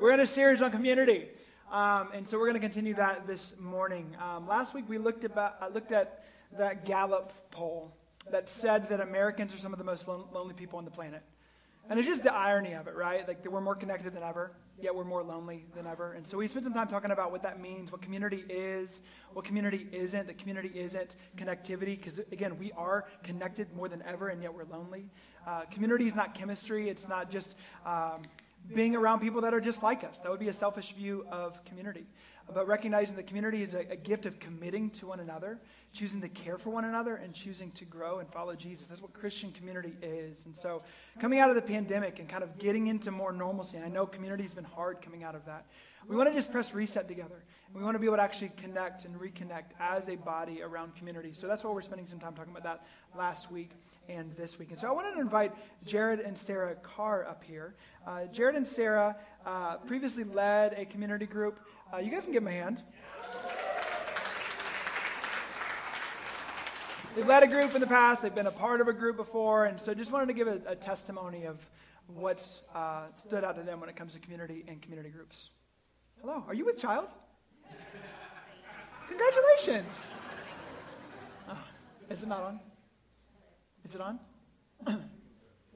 We're in a series on community. Um, and so we're going to continue that this morning. Um, last week we looked, about, uh, looked at that Gallup poll that said that Americans are some of the most lon- lonely people on the planet. And it's just the irony of it, right? Like we're more connected than ever, yet we're more lonely than ever. And so we spent some time talking about what that means, what community is, what community isn't. That community isn't connectivity, because again, we are connected more than ever, and yet we're lonely. Uh, community is not chemistry. It's not just um, being around people that are just like us. That would be a selfish view of community. But recognizing that community is a, a, gift of committing to one another, choosing to care for one another, and choosing to grow and follow Jesus. That's what Christian community is. And so, coming out of the pandemic and kind of getting into more normalcy, and I know community has been hard coming out of that, we want to just press reset together. We want to be able to actually connect and reconnect as a body around community. So, that's why we're spending some time talking about that last week and this week. And so I wanted to invite Jared and Sarah Karr up here. Uh, Jared and Sarah uh, previously led a community group. Uh, you guys can give them a hand. They've led a group in the past, they've been a part of a group before, and so just wanted to give a, a testimony of what's uh, stood out to them when it comes to community and community groups. Hello, are you with child? Congratulations! Oh, is it not on? Is it on?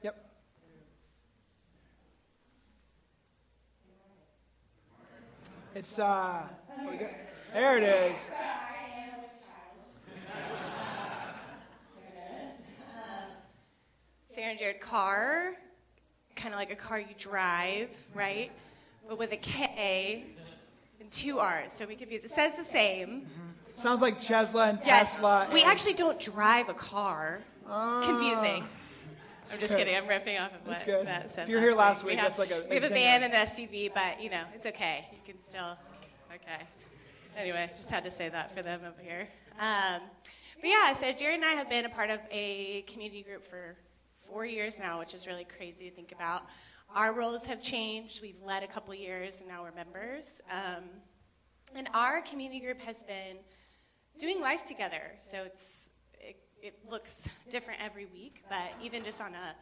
yep. It's, uh, there it is. Sarah and Jared Karr, kind of like a car you drive, right? But with a K and two R's. Don't be confused. It says the same. Mm-hmm. Sounds like Tesla and yes. Tesla. We actually don't drive a car. Uh, Confusing. I'm just kidding. I'm riffing off of what good. Matt said. If you're here last week, we have, that's like a. We have a van and an SUV, but you know it's okay. You can still. Okay. Anyway, just had to say that for them over here. Um, but yeah, so Jerry and I have been a part of a community group for four years now, which is really crazy to think about. Our roles have changed. We've led a couple years, and now we're members. Um, and our community group has been doing life together. So it's it looks different every week, but even just on a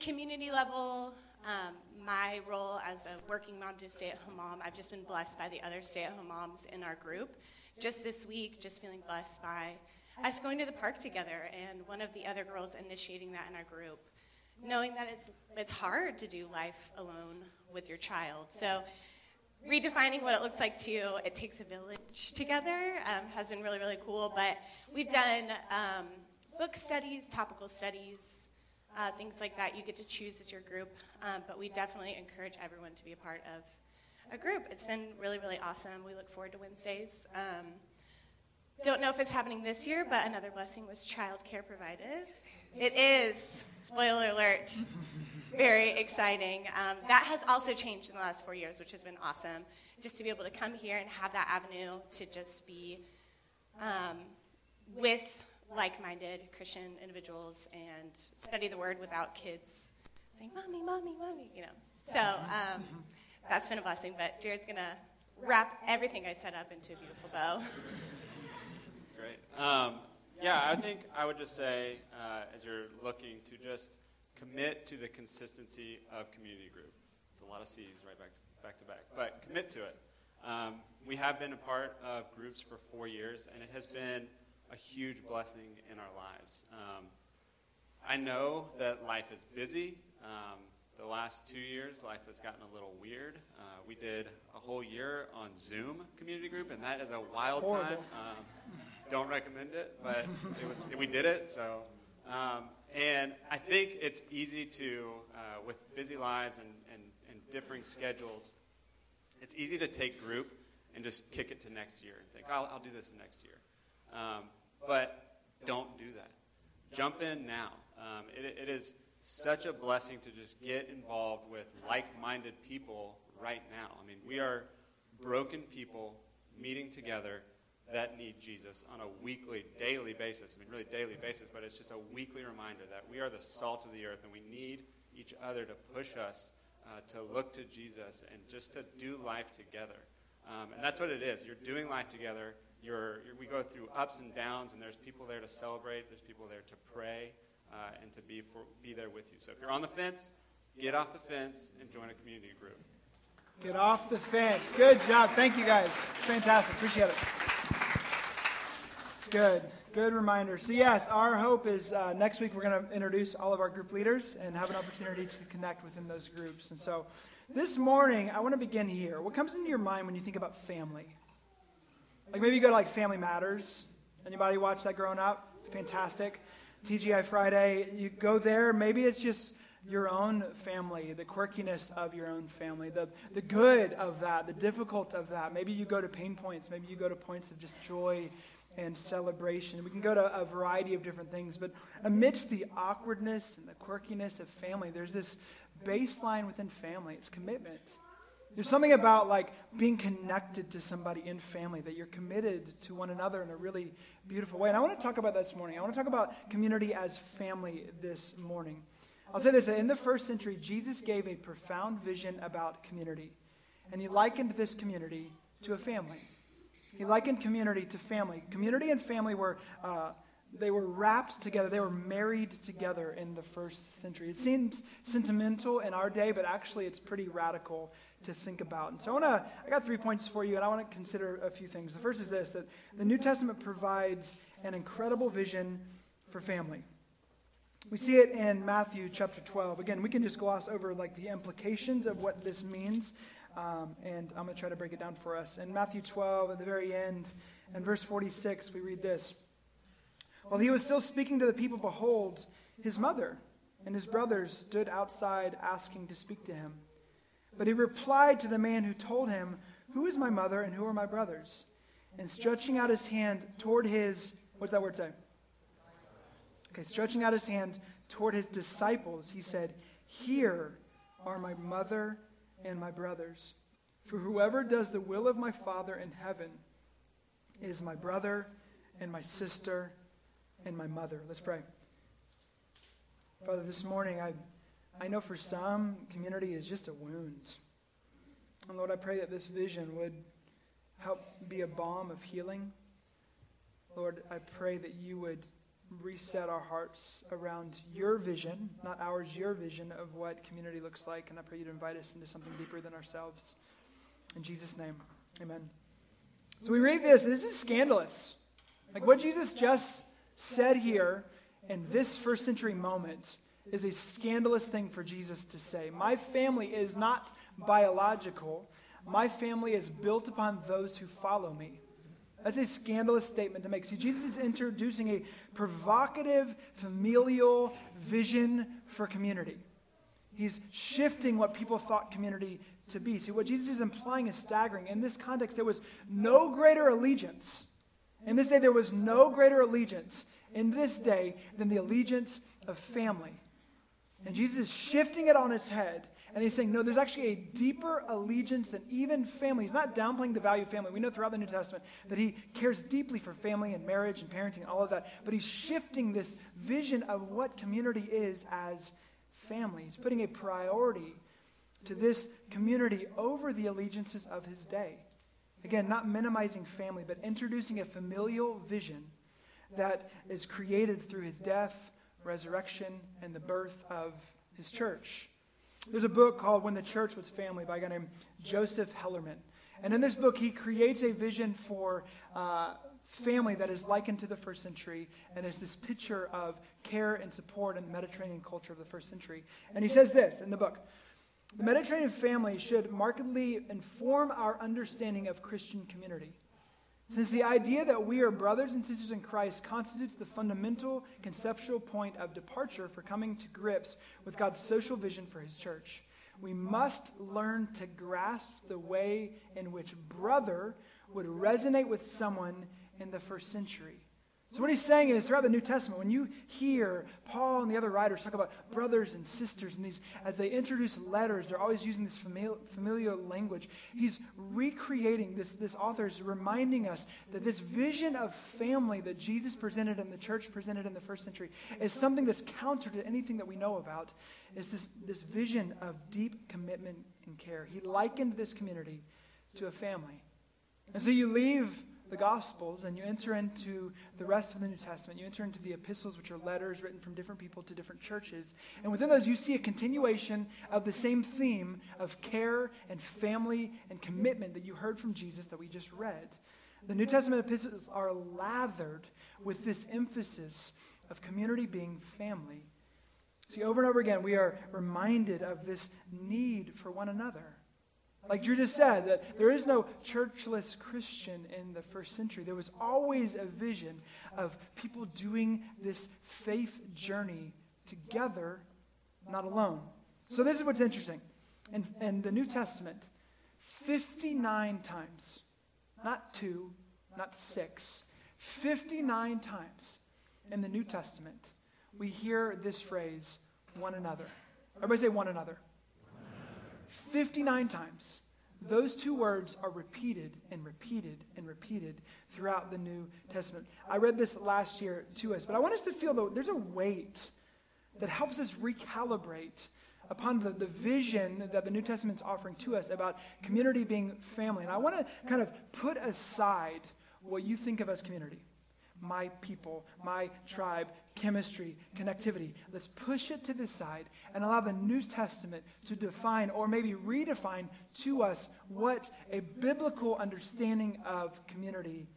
community level, um, my role as a working mom to stay at home mom, I've just been blessed by the other stay at home moms in our group. Just this week, just feeling blessed by us going to the park together and one of the other girls initiating that in our group, knowing that it's, it's hard to do life alone with your child. So, redefining what it looks like to you, it takes a village together um, has been really, really cool. But we've done. Um, book studies, topical studies, uh, things like that. You get to choose as your group, um, but we definitely encourage everyone to be a part of a group. It's been really, really awesome. We look forward to Wednesdays. Don't know if it's happening this year, but another blessing was childcare provided. It is. Spoiler alert. Very exciting. Um, that has also changed in the last four years, which has been awesome. Just to be able to come here and have that avenue to just be um, with like minded Christian individuals and study the word without kids saying, Mommy, Mommy, Mommy, you know. So um, that's been a blessing, but Jared's going to wrap everything I set up into a beautiful bow. Great. Um, yeah, I think I would just say, uh, as you're looking to just commit to the consistency of community group. It's a lot of C's right back to back, to back but commit to it. Um, we have been a part of groups for four years, and it has been a huge blessing in our lives. Um, I know that life is busy. Um, the last two years, life has gotten a little weird. Uh, we did a whole year on Zoom community group, and that is a wild Horrible. time. Don't recommend it, but it was, we did it. So, um, and I think it's easy to, uh, with busy lives and, and, and differing schedules, it's easy to take group and just kick it to next year and think, I'll, I'll do this next year. Um, but don't do that. Jump in now. Um, it, it is such a blessing to just get involved with like minded people right now. I mean, we are broken people meeting together that need Jesus on a weekly, daily basis. I mean, really daily basis, but it's just a weekly reminder that we are the salt of the earth and we need each other to push us uh, to look to Jesus and just to do life together. Um, and that's what it is. You're doing life together. You're, you're, we go through ups and downs, and there's people there to celebrate. There's people there to pray uh, and to be, for, be there with you. So if you're on the fence, get off the fence and join a community group. Get off the fence. Good job. Thank you guys. Fantastic. Appreciate it. Good. Good reminder. So, yes, our hope is uh, next week we're going to introduce all of our group leaders and have an opportunity to connect within those groups. And so, this morning, I want to begin here. What comes into your mind when you think about family? Like maybe you go to like Family Matters. Anybody watch that growing up? Fantastic. TGI Friday, you go there. Maybe it's just your own family, the quirkiness of your own family, the, the good of that, the difficult of that. Maybe you go to pain points. Maybe you go to points of just joy and celebration. We can go to a variety of different things, but amidst the awkwardness and the quirkiness of family, there's this baseline within family it's commitment. There's something about like being connected to somebody in family that you're committed to one another in a really beautiful way. And I want to talk about that this morning. I want to talk about community as family this morning. I'll say this that in the first century, Jesus gave a profound vision about community. And he likened this community to a family. He likened community to family. Community and family were, uh, they were wrapped together. They were married together in the first century. It seems sentimental in our day, but actually it's pretty radical to think about. And so I want to, I got three points for you, and I want to consider a few things. The first is this that the New Testament provides an incredible vision for family. We see it in Matthew chapter 12. Again, we can just gloss over like the implications of what this means. Um, and I'm going to try to break it down for us. In Matthew 12, at the very end, in verse 46, we read this While he was still speaking to the people, behold, his mother and his brothers stood outside asking to speak to him. But he replied to the man who told him, Who is my mother and who are my brothers? And stretching out his hand toward his, what's that word say? Okay, stretching out his hand toward his disciples, he said, Here are my mother and my brothers. For whoever does the will of my Father in heaven is my brother and my sister and my mother. Let's pray. Father, this morning, I, I know for some, community is just a wound. And Lord, I pray that this vision would help be a balm of healing. Lord, I pray that you would reset our hearts around your vision, not ours, your vision of what community looks like. And I pray you'd invite us into something deeper than ourselves. In Jesus' name, amen. So we read this, this is scandalous. Like what Jesus just said here in this first century moment is a scandalous thing for Jesus to say. My family is not biological, my family is built upon those who follow me. That's a scandalous statement to make. See, Jesus is introducing a provocative familial vision for community. He's shifting what people thought community to be. See, what Jesus is implying is staggering. In this context, there was no greater allegiance. In this day, there was no greater allegiance in this day than the allegiance of family. And Jesus is shifting it on its head and he's saying, no, there's actually a deeper allegiance than even family. He's not downplaying the value of family. We know throughout the New Testament that he cares deeply for family and marriage and parenting and all of that. But he's shifting this vision of what community is as family. He's putting a priority to this community over the allegiances of his day. Again, not minimizing family, but introducing a familial vision that is created through his death, resurrection, and the birth of his church. There's a book called When the Church Was Family by a guy named Joseph Hellerman. And in this book, he creates a vision for uh, family that is likened to the first century, and it's this picture of care and support in the Mediterranean culture of the first century. And he says this in the book The Mediterranean family should markedly inform our understanding of Christian community. Since the idea that we are brothers and sisters in Christ constitutes the fundamental conceptual point of departure for coming to grips with God's social vision for his church, we must learn to grasp the way in which brother would resonate with someone in the first century. So, what he's saying is throughout the New Testament, when you hear Paul and the other writers talk about brothers and sisters, and these, as they introduce letters, they're always using this familiar, language. He's recreating this, this author is reminding us that this vision of family that Jesus presented and the church presented in the first century is something that's counter to anything that we know about. It's this, this vision of deep commitment and care. He likened this community to a family. And so you leave the Gospels and you enter into the rest of the New Testament, you enter into the epistles, which are letters written from different people to different churches. And within those, you see a continuation of the same theme of care and family and commitment that you heard from Jesus that we just read. The New Testament epistles are lathered with this emphasis of community being family. See, over and over again, we are reminded of this need for one another. Like Drew just said, that there is no churchless Christian in the first century. There was always a vision of people doing this faith journey together, not alone. So this is what's interesting. In, in the New Testament, 59 times, not two, not six, 59 times in the New Testament, we hear this phrase, one another. Everybody say one another. 59 times. Those two words are repeated and repeated and repeated throughout the New Testament. I read this last year to us, but I want us to feel that there's a weight that helps us recalibrate upon the, the vision that the New Testament's offering to us about community being family. And I want to kind of put aside what you think of as community my people, my tribe, chemistry, connectivity. Let's push it to the side and allow the New Testament to define or maybe redefine to us what a biblical understanding of community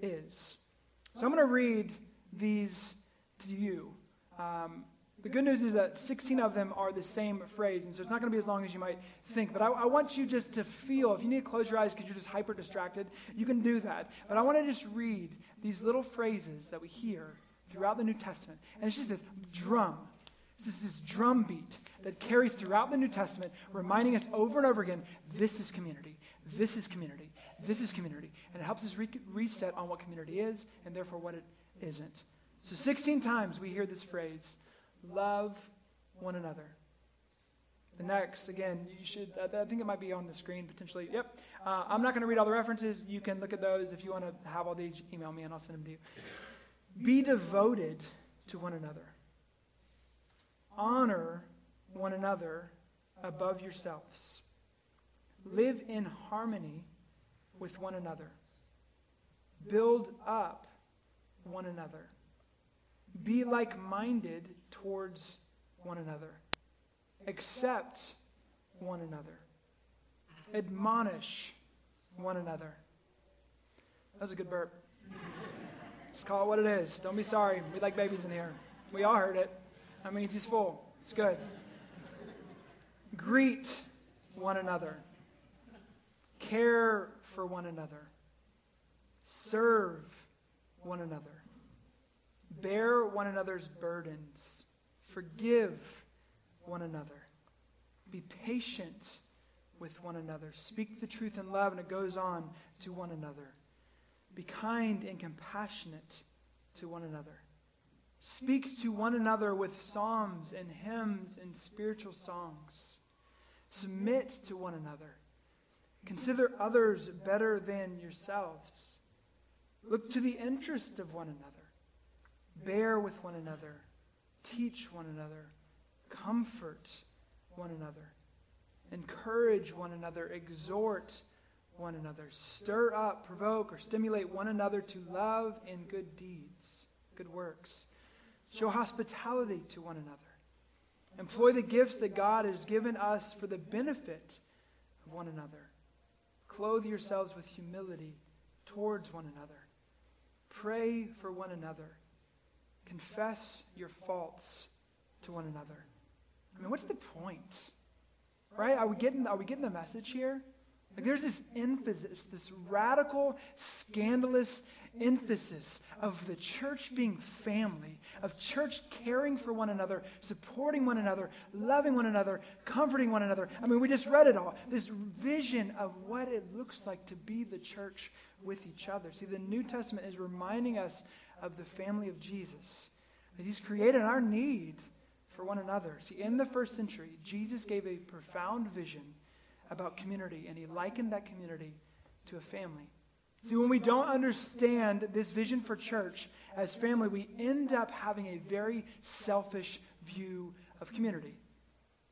is. So I'm going to read these to you. Um, the good news is that 16 of them are the same phrase, and so it's not going to be as long as you might think. But I, I want you just to feel, if you need to close your eyes because you're just hyper distracted, you can do that. But I want to just read these little phrases that we hear throughout the New Testament. And it's just this drum. It's this drum beat that carries throughout the New Testament, reminding us over and over again this is community. This is community. This is community. And it helps us re- reset on what community is and therefore what it isn't. So 16 times we hear this phrase love one another. The next, again, you should, I think it might be on the screen potentially. Yep. Uh, I'm not going to read all the references. You can look at those. If you want to have all these, email me and I'll send them to you. Be devoted to one another. Honor one another above yourselves. Live in harmony with one another. Build up one another. Be like minded towards one another. Accept one another. Admonish one another. That was a good burp. Just call it what it is. Don't be sorry. We like babies in here. We all heard it. I mean, just full. It's good. Greet one another. Care for one another. Serve one another Bear one another's burdens. Forgive one another. Be patient with one another. Speak the truth in love, and it goes on to one another. Be kind and compassionate to one another. Speak to one another with psalms and hymns and spiritual songs. Submit to one another. Consider others better than yourselves. Look to the interest of one another. Bear with one another, teach one another, comfort one another, encourage one another, exhort one another, stir up, provoke, or stimulate one another to love and good deeds, good works. Show hospitality to one another. Employ the gifts that God has given us for the benefit of one another. Clothe yourselves with humility towards one another. Pray for one another confess your faults to one another. I mean, what's the point? Right? Are we getting, are we getting the message here? Like there's this emphasis, this radical, scandalous emphasis of the church being family, of church caring for one another, supporting one another, loving one another, comforting one another. I mean, we just read it all. This vision of what it looks like to be the church with each other. See, the New Testament is reminding us of the family of Jesus, that He's created our need for one another. See, in the first century, Jesus gave a profound vision about community, and He likened that community to a family. See, when we don't understand this vision for church as family, we end up having a very selfish view of community.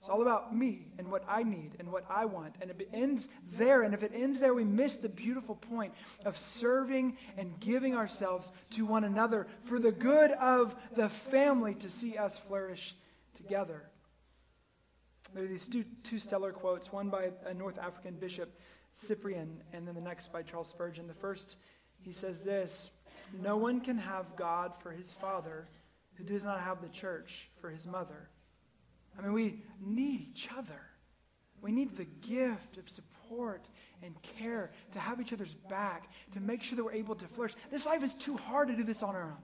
It's all about me and what I need and what I want. And it ends there. And if it ends there, we miss the beautiful point of serving and giving ourselves to one another for the good of the family to see us flourish together. There are these two, two stellar quotes, one by a North African bishop, Cyprian, and then the next by Charles Spurgeon. The first, he says this No one can have God for his father who does not have the church for his mother. I mean, we need each other. We need the gift of support and care to have each other's back, to make sure that we're able to flourish. This life is too hard to do this on our own.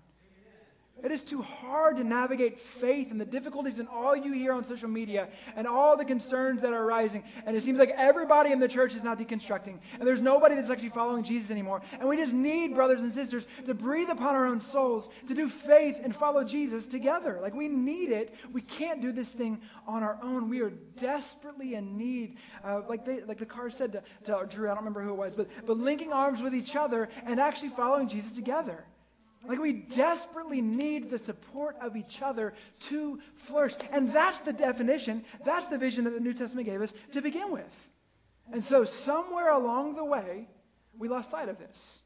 It is too hard to navigate faith and the difficulties and all you hear on social media and all the concerns that are arising. And it seems like everybody in the church is now deconstructing. And there's nobody that's actually following Jesus anymore. And we just need, brothers and sisters, to breathe upon our own souls, to do faith and follow Jesus together. Like we need it. We can't do this thing on our own. We are desperately in need, uh, like, they, like the Karr said to, to Drew, I don't remember who it was, but, but linking arms with each other and actually following Jesus together. Like we desperately need the support of each other to flourish. And that's the definition, that's the vision that the New Testament gave us to begin with. And so somewhere along the way, we lost sight of this.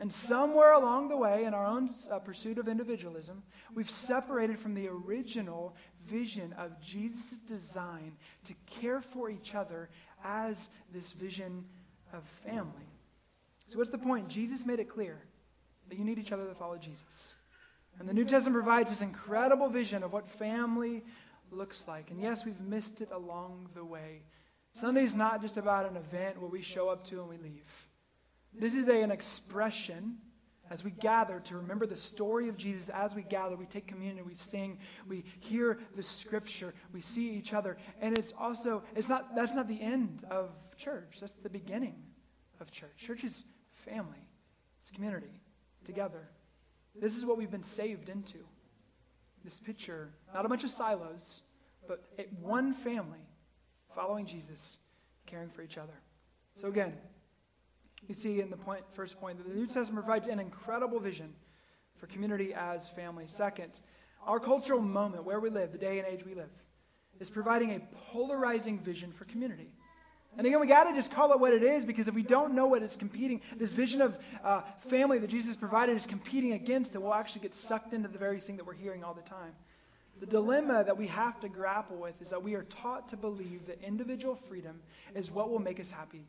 And somewhere along the way, in our own uh, pursuit of individualism, we've separated from the original vision of Jesus' design to care for each other as this vision of family. So, what's the point? Jesus made it clear that you need each other to follow Jesus. And the New Testament provides this incredible vision of what family looks like. And yes, we've missed it along the way. Sunday is not just about an event where we show up to and we leave. This is a, an expression as we gather to remember the story of Jesus. As we gather, we take communion, we sing, we hear the scripture, we see each other. And it's also, it's not, that's not the end of church. That's the beginning of church. Church is family, it's community together. This is what we've been saved into. This picture, not a bunch of silos, but one family following Jesus, caring for each other. So again, you see in the point, first point that the New Testament provides an incredible vision for community as family. Second, our cultural moment, where we live, the day and age we live, is providing a polarizing vision for community. And again, we got to just call it what it is because if we don't know what it's competing, this vision of uh, family that Jesus provided is competing against, then we'll actually get sucked into the very thing that we're hearing all the time. The dilemma that we have to grapple with is that we are taught to believe that individual freedom is what will make us happy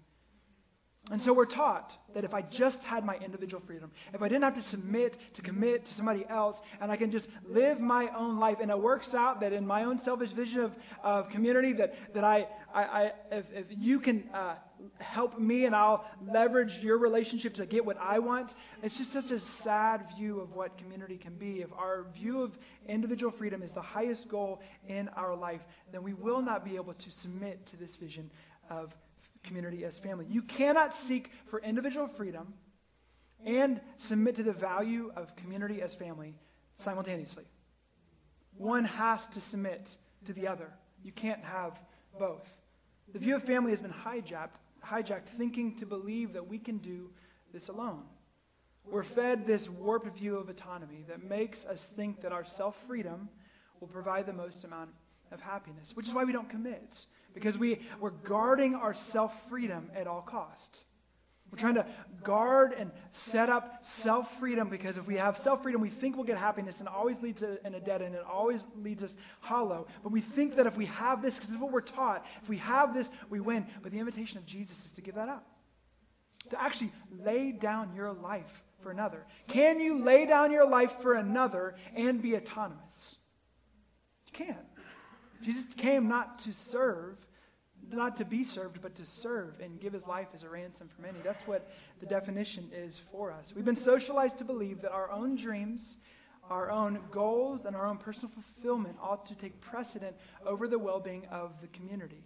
and so we're taught that if I just had my individual freedom, if I didn't have to submit to commit to somebody else, and I can just live my own life, and it works out that in my own selfish vision of, of community, that, that I, I, I if, if you can uh, help me and I'll leverage your relationship to get what I want, it's just such a sad view of what community can be. If our view of individual freedom is the highest goal in our life, then we will not be able to submit to this vision of community as family. You cannot seek for individual freedom and submit to the value of community as family simultaneously. One has to submit to the other. You can't have both. The view of family has been hijacked, hijacked thinking to believe that we can do this alone. We're fed this warped view of autonomy that makes us think that our self freedom will provide the most amount of happiness, which is why we don't commit because we, we're guarding our self freedom at all cost. We're trying to guard and set up self freedom because if we have self freedom, we think we'll get happiness and it always leads to, in a dead end. It always leads us hollow. But we think that if we have this, because this is what we're taught, if we have this, we win. But the invitation of Jesus is to give that up, to actually lay down your life for another. Can you lay down your life for another and be autonomous? You can't. Jesus came not to serve, not to be served, but to serve and give his life as a ransom for many. That's what the definition is for us. We've been socialized to believe that our own dreams, our own goals, and our own personal fulfillment ought to take precedent over the well being of the community.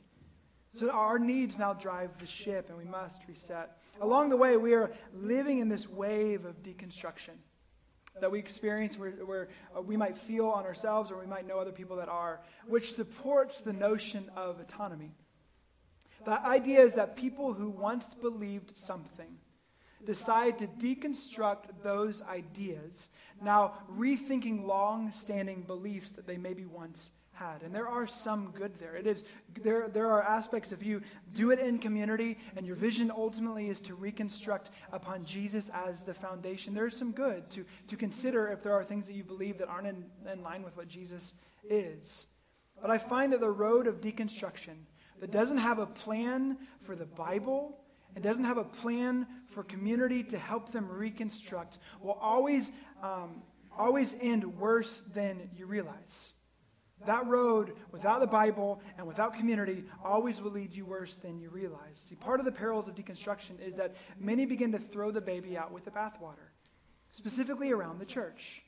So our needs now drive the ship, and we must reset. Along the way, we are living in this wave of deconstruction that we experience where, where uh, we might feel on ourselves or we might know other people that are, which supports the notion of autonomy. The idea is that people who once believed something decide to deconstruct those ideas, now rethinking long standing beliefs that they maybe once had. And there are some good there. It is there there are aspects if you do it in community and your vision ultimately is to reconstruct upon Jesus as the foundation. There's some good to, to consider if there are things that you believe that aren't in, in line with what Jesus is. But I find that the road of deconstruction that doesn't have a plan for the Bible and doesn't have a plan for community to help them reconstruct will always um, always end worse than you realize. That road without the Bible and without community always will lead you worse than you realize. See, part of the perils of deconstruction is that many begin to throw the baby out with the bathwater, specifically around the church.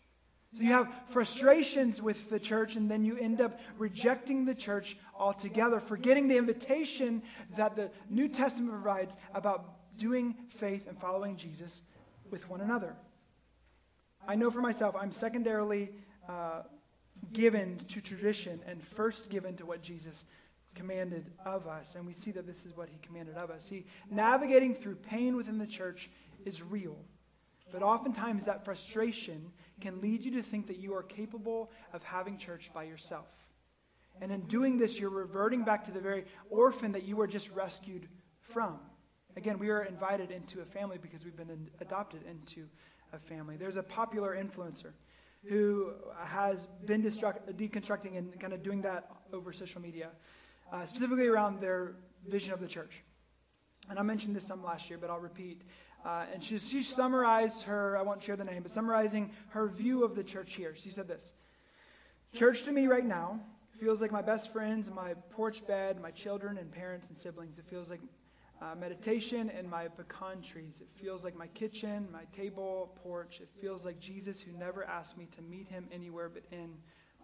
So you have frustrations with the church, and then you end up rejecting the church altogether, forgetting the invitation that the New Testament provides about doing faith and following Jesus with one another. I know for myself, I'm secondarily. Uh, given to tradition and first given to what Jesus commanded of us. And we see that this is what he commanded of us. See, navigating through pain within the church is real. But oftentimes that frustration can lead you to think that you are capable of having church by yourself. And in doing this, you're reverting back to the very orphan that you were just rescued from. Again, we are invited into a family because we've been adopted into a family. There's a popular influencer who has been deconstructing and kind of doing that over social media, uh, specifically around their vision of the church. And I mentioned this some last year, but I'll repeat. Uh, and she, she summarized her, I won't share the name, but summarizing her view of the church here. She said this Church to me right now feels like my best friends, my porch bed, my children and parents and siblings. It feels like uh, meditation and my pecan trees. It feels like my kitchen, my table, porch. It feels like Jesus who never asked me to meet him anywhere but in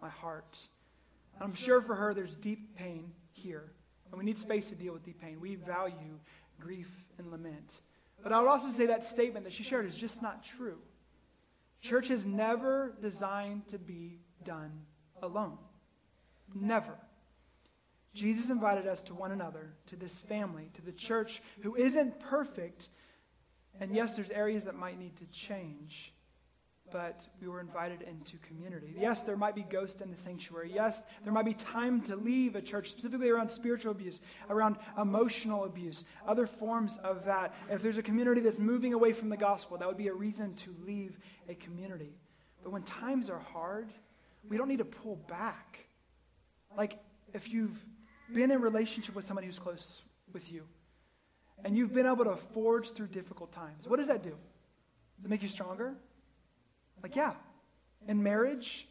my heart. And I'm sure for her there's deep pain here. And we need space to deal with deep pain. We value grief and lament. But I would also say that statement that she shared is just not true. Church is never designed to be done alone. Never. Jesus invited us to one another, to this family, to the church who isn't perfect. And yes, there's areas that might need to change, but we were invited into community. Yes, there might be ghosts in the sanctuary. Yes, there might be time to leave a church, specifically around spiritual abuse, around emotional abuse, other forms of that. If there's a community that's moving away from the gospel, that would be a reason to leave a community. But when times are hard, we don't need to pull back. Like, if you've been in relationship with somebody who's close with you, and you've been able to forge through difficult times, what does that do? Does it make you stronger? Like, yeah. In marriage,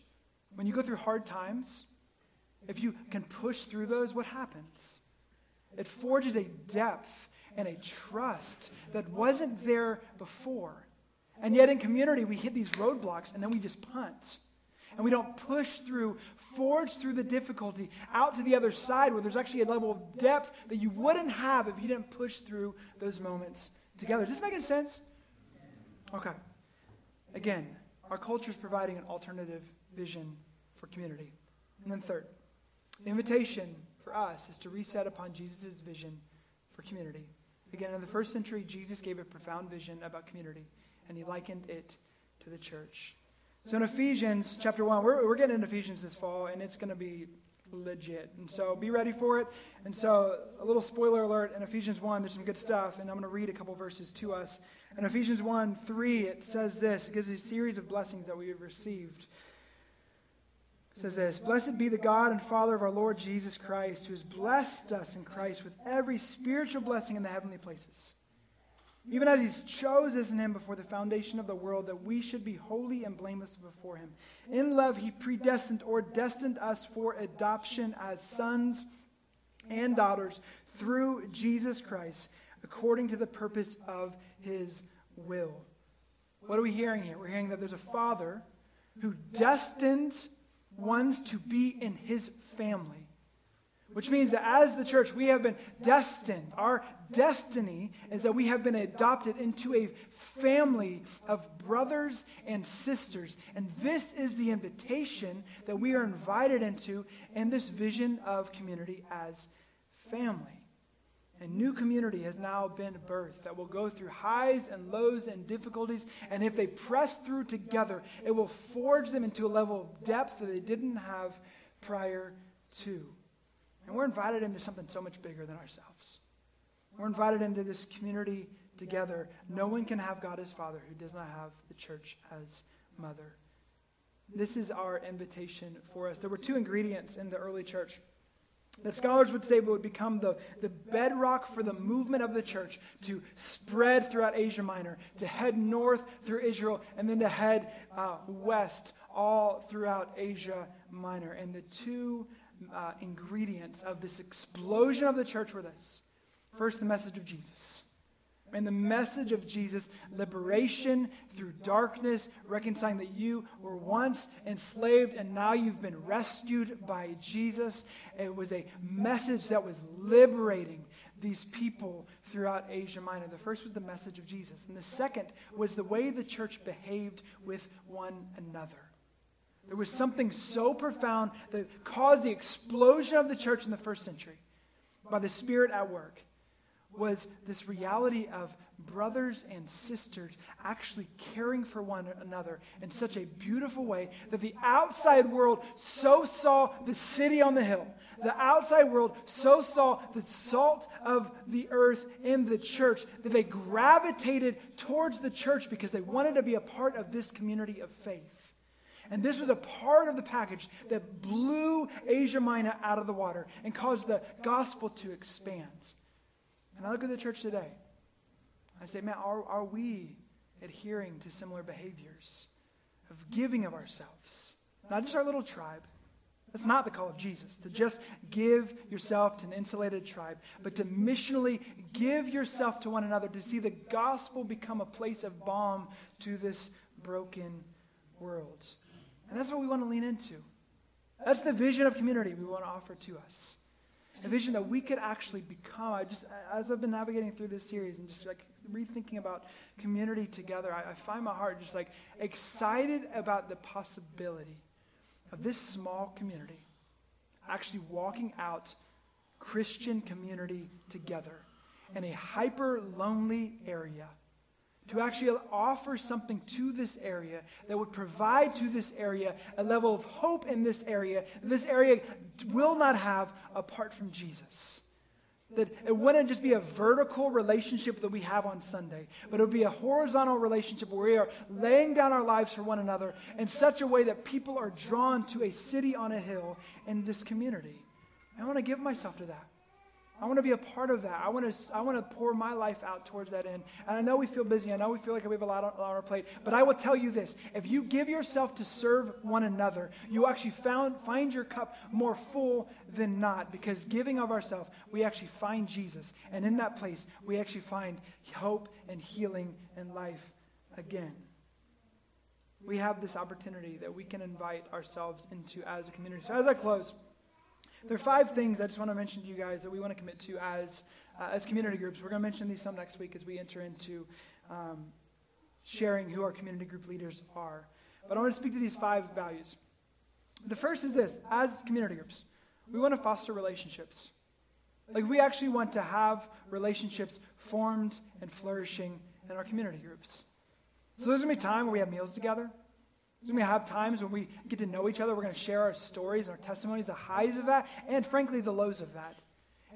when you go through hard times, if you can push through those, what happens? It forges a depth and a trust that wasn't there before. And yet in community, we hit these roadblocks and then we just punt and we don't push through, forge through the difficulty out to the other side where there's actually a level of depth that you wouldn't have if you didn't push through those moments together. Is this making sense? Okay. Again, our culture is providing an alternative vision for community. And then, third, the invitation for us is to reset upon Jesus' vision for community. Again, in the first century, Jesus gave a profound vision about community, and he likened it to the church. So in Ephesians chapter 1, we're, we're getting into Ephesians this fall, and it's going to be legit. And so be ready for it. And so, a little spoiler alert in Ephesians 1, there's some good stuff, and I'm going to read a couple verses to us. In Ephesians 1 3, it says this it gives a series of blessings that we have received. It says this Blessed be the God and Father of our Lord Jesus Christ, who has blessed us in Christ with every spiritual blessing in the heavenly places even as he he's chosen him before the foundation of the world, that we should be holy and blameless before him. In love, he predestined or destined us for adoption as sons and daughters through Jesus Christ, according to the purpose of his will. What are we hearing here? We're hearing that there's a father who destined ones to be in his family. Which means that as the church, we have been destined. Our destiny is that we have been adopted into a family of brothers and sisters. And this is the invitation that we are invited into in this vision of community as family. And new community has now been birthed that will go through highs and lows and difficulties. And if they press through together, it will forge them into a level of depth that they didn't have prior to. And we're invited into something so much bigger than ourselves. We're invited into this community together. No one can have God as Father who does not have the church as Mother. This is our invitation for us. There were two ingredients in the early church that scholars would say would become the, the bedrock for the movement of the church to spread throughout Asia Minor, to head north through Israel, and then to head uh, west all throughout Asia Minor. And the two uh, ingredients of this explosion of the church were this first, the message of Jesus. And the message of Jesus, liberation through darkness, reconciling that you were once enslaved and now you've been rescued by Jesus. It was a message that was liberating these people throughout Asia Minor. The first was the message of Jesus, and the second was the way the church behaved with one another. There was something so profound that caused the explosion of the church in the first century by the Spirit at work was this reality of brothers and sisters actually caring for one another in such a beautiful way that the outside world so saw the city on the hill. The outside world so saw the salt of the earth in the church that they gravitated towards the church because they wanted to be a part of this community of faith. And this was a part of the package that blew Asia Minor out of the water and caused the gospel to expand. And I look at the church today. I say, man, are, are we adhering to similar behaviors of giving of ourselves? Not just our little tribe. That's not the call of Jesus, to just give yourself to an insulated tribe, but to missionally give yourself to one another, to see the gospel become a place of balm to this broken world. And that's what we want to lean into. That's the vision of community we want to offer to us a vision that we could actually become. I just, as I've been navigating through this series and just like rethinking about community together, I, I find my heart just like excited about the possibility of this small community actually walking out Christian community together in a hyper lonely area to actually offer something to this area that would provide to this area a level of hope in this area this area will not have apart from Jesus. That it wouldn't just be a vertical relationship that we have on Sunday, but it would be a horizontal relationship where we are laying down our lives for one another in such a way that people are drawn to a city on a hill in this community. I want to give myself to that. I want to be a part of that. I want to, I want to pour my life out towards that end. And I know we feel busy. I know we feel like we have a lot on, on our plate. But I will tell you this if you give yourself to serve one another, you actually found, find your cup more full than not. Because giving of ourselves, we actually find Jesus. And in that place, we actually find hope and healing and life again. We have this opportunity that we can invite ourselves into as a community. So as I close, there are five things I just want to mention to you guys that we want to commit to as, uh, as community groups. We're going to mention these some next week as we enter into um, sharing who our community group leaders are. But I want to speak to these five values. The first is this as community groups, we want to foster relationships. Like, we actually want to have relationships formed and flourishing in our community groups. So, there's going to be time where we have meals together. We're going to have times when we get to know each other. We're going to share our stories and our testimonies, the highs of that, and frankly, the lows of that.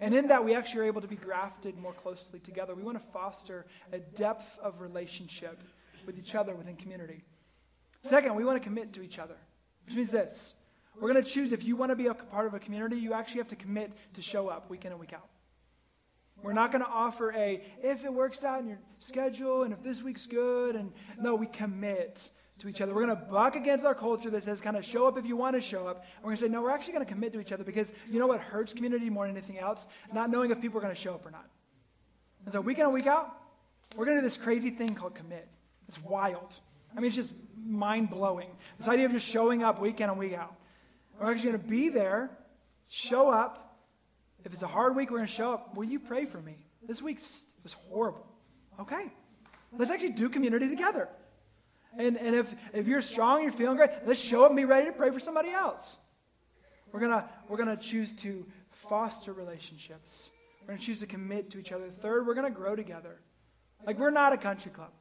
And in that, we actually are able to be grafted more closely together. We want to foster a depth of relationship with each other within community. Second, we want to commit to each other, which means this. We're going to choose if you want to be a part of a community, you actually have to commit to show up week in and week out. We're not going to offer a if it works out in your schedule and if this week's good and no, we commit to each other. We're going to buck against our culture that says kind of show up if you want to show up. And we're going to say, no, we're actually going to commit to each other because you know what hurts community more than anything else? Not knowing if people are going to show up or not. And so week in and week out, we're going to do this crazy thing called commit. It's wild. I mean, it's just mind blowing. This idea of just showing up week in and week out. We're actually going to be there, show up. If it's a hard week, we're going to show up. Will you pray for me? This week was horrible. Okay. Let's actually do community together. And, and if, if you're strong, you're feeling great, let's show up and be ready to pray for somebody else. We're going to we're gonna choose to foster relationships. We're going to choose to commit to each other. Third, we're going to grow together. Like, we're not a country club,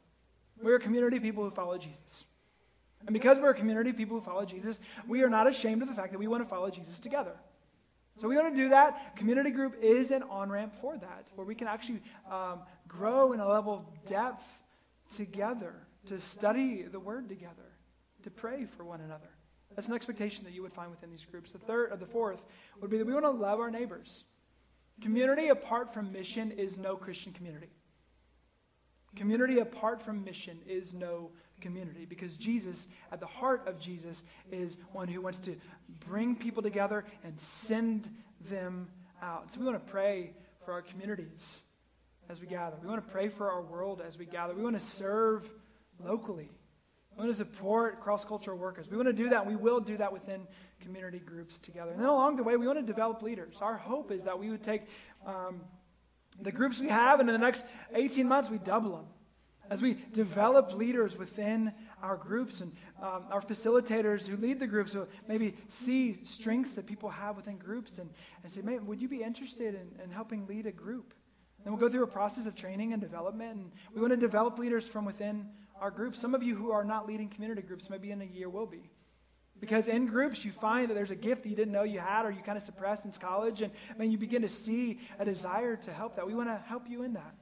we're a community of people who follow Jesus. And because we're a community of people who follow Jesus, we are not ashamed of the fact that we want to follow Jesus together. So we want to do that. Community group is an on ramp for that, where we can actually um, grow in a level of depth together, to study the Word together, to pray for one another. That's an expectation that you would find within these groups. The third or the fourth would be that we want to love our neighbors. Community apart from mission is no Christian community. Community apart from mission is no community because Jesus, at the heart of Jesus, is one who wants to bring people together and send them out. So we want to pray for our communities as we gather. We want to pray for our world as we gather. We want to serve locally. We want to support cross cultural workers. We want to do that, we will do that within community groups together. And then along the way, we want to develop leaders. Our hope is that we would take um, the groups we have, and in the next 18 months, we double them. As we develop leaders within our groups and um, our facilitators who lead the groups will maybe see strengths that people have within groups and, and say, man, would you be interested in, in helping lead a group? Then we'll go through a process of training and development, and we want to develop leaders from within our groups. Some of you who are not leading community groups, maybe in a year will be. Because in groups, you find that there's a gift that you didn't know you had or you kind of suppressed in college, and mean, you begin to see a desire to help that. We want to help you in that.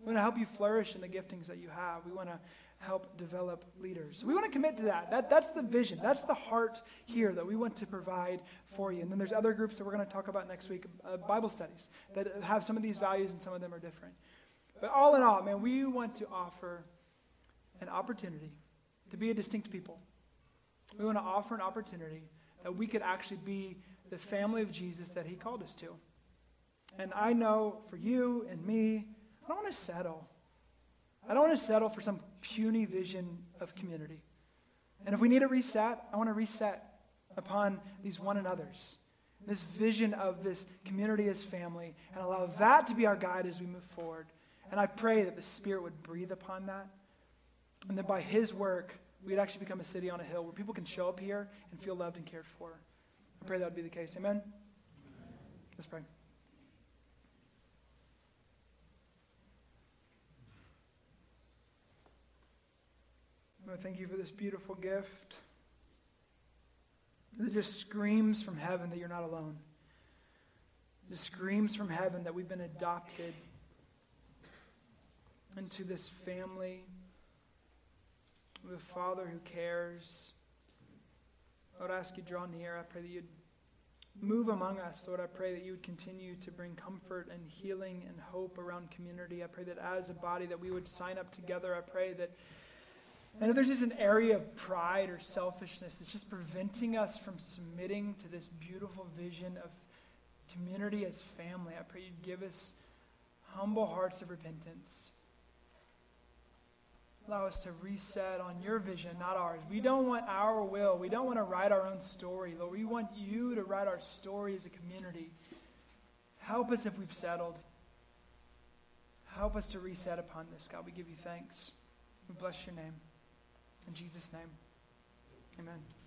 We want to help you flourish in the giftings that you have. We want to help develop leaders. We want to commit to that. that. That's the vision. That's the heart here that we want to provide for you. And then there's other groups that we're going to talk about next week, uh, Bible studies, that have some of these values and some of them are different. But all in all, man, we want to offer an opportunity to be a distinct people. We want to offer an opportunity that we could actually be the family of Jesus that he called us to. And I know for you and me, I don't want to settle. I don't want to settle for some puny vision of community. And if we need a reset, I want to reset upon these one another's. This vision of this community as family, and allow that to be our guide as we move forward. And I pray that the Spirit would breathe upon that. And that by His work, we'd actually become a city on a hill where people can show up here and feel loved and cared for. I pray that would be the case. Amen? Let's pray. Lord, thank you for this beautiful gift that just screams from heaven that you're not alone. It screams from heaven that we've been adopted into this family with a father who cares. Lord, I ask you draw near. I pray that you'd move among us. Lord, I pray that you would continue to bring comfort and healing and hope around community. I pray that as a body that we would sign up together. I pray that and if there's just an area of pride or selfishness that's just preventing us from submitting to this beautiful vision of community as family, I pray you'd give us humble hearts of repentance. Allow us to reset on your vision, not ours. We don't want our will. We don't want to write our own story, Lord. We want you to write our story as a community. Help us if we've settled. Help us to reset upon this, God. We give you thanks. We bless your name. In Jesus' name, amen.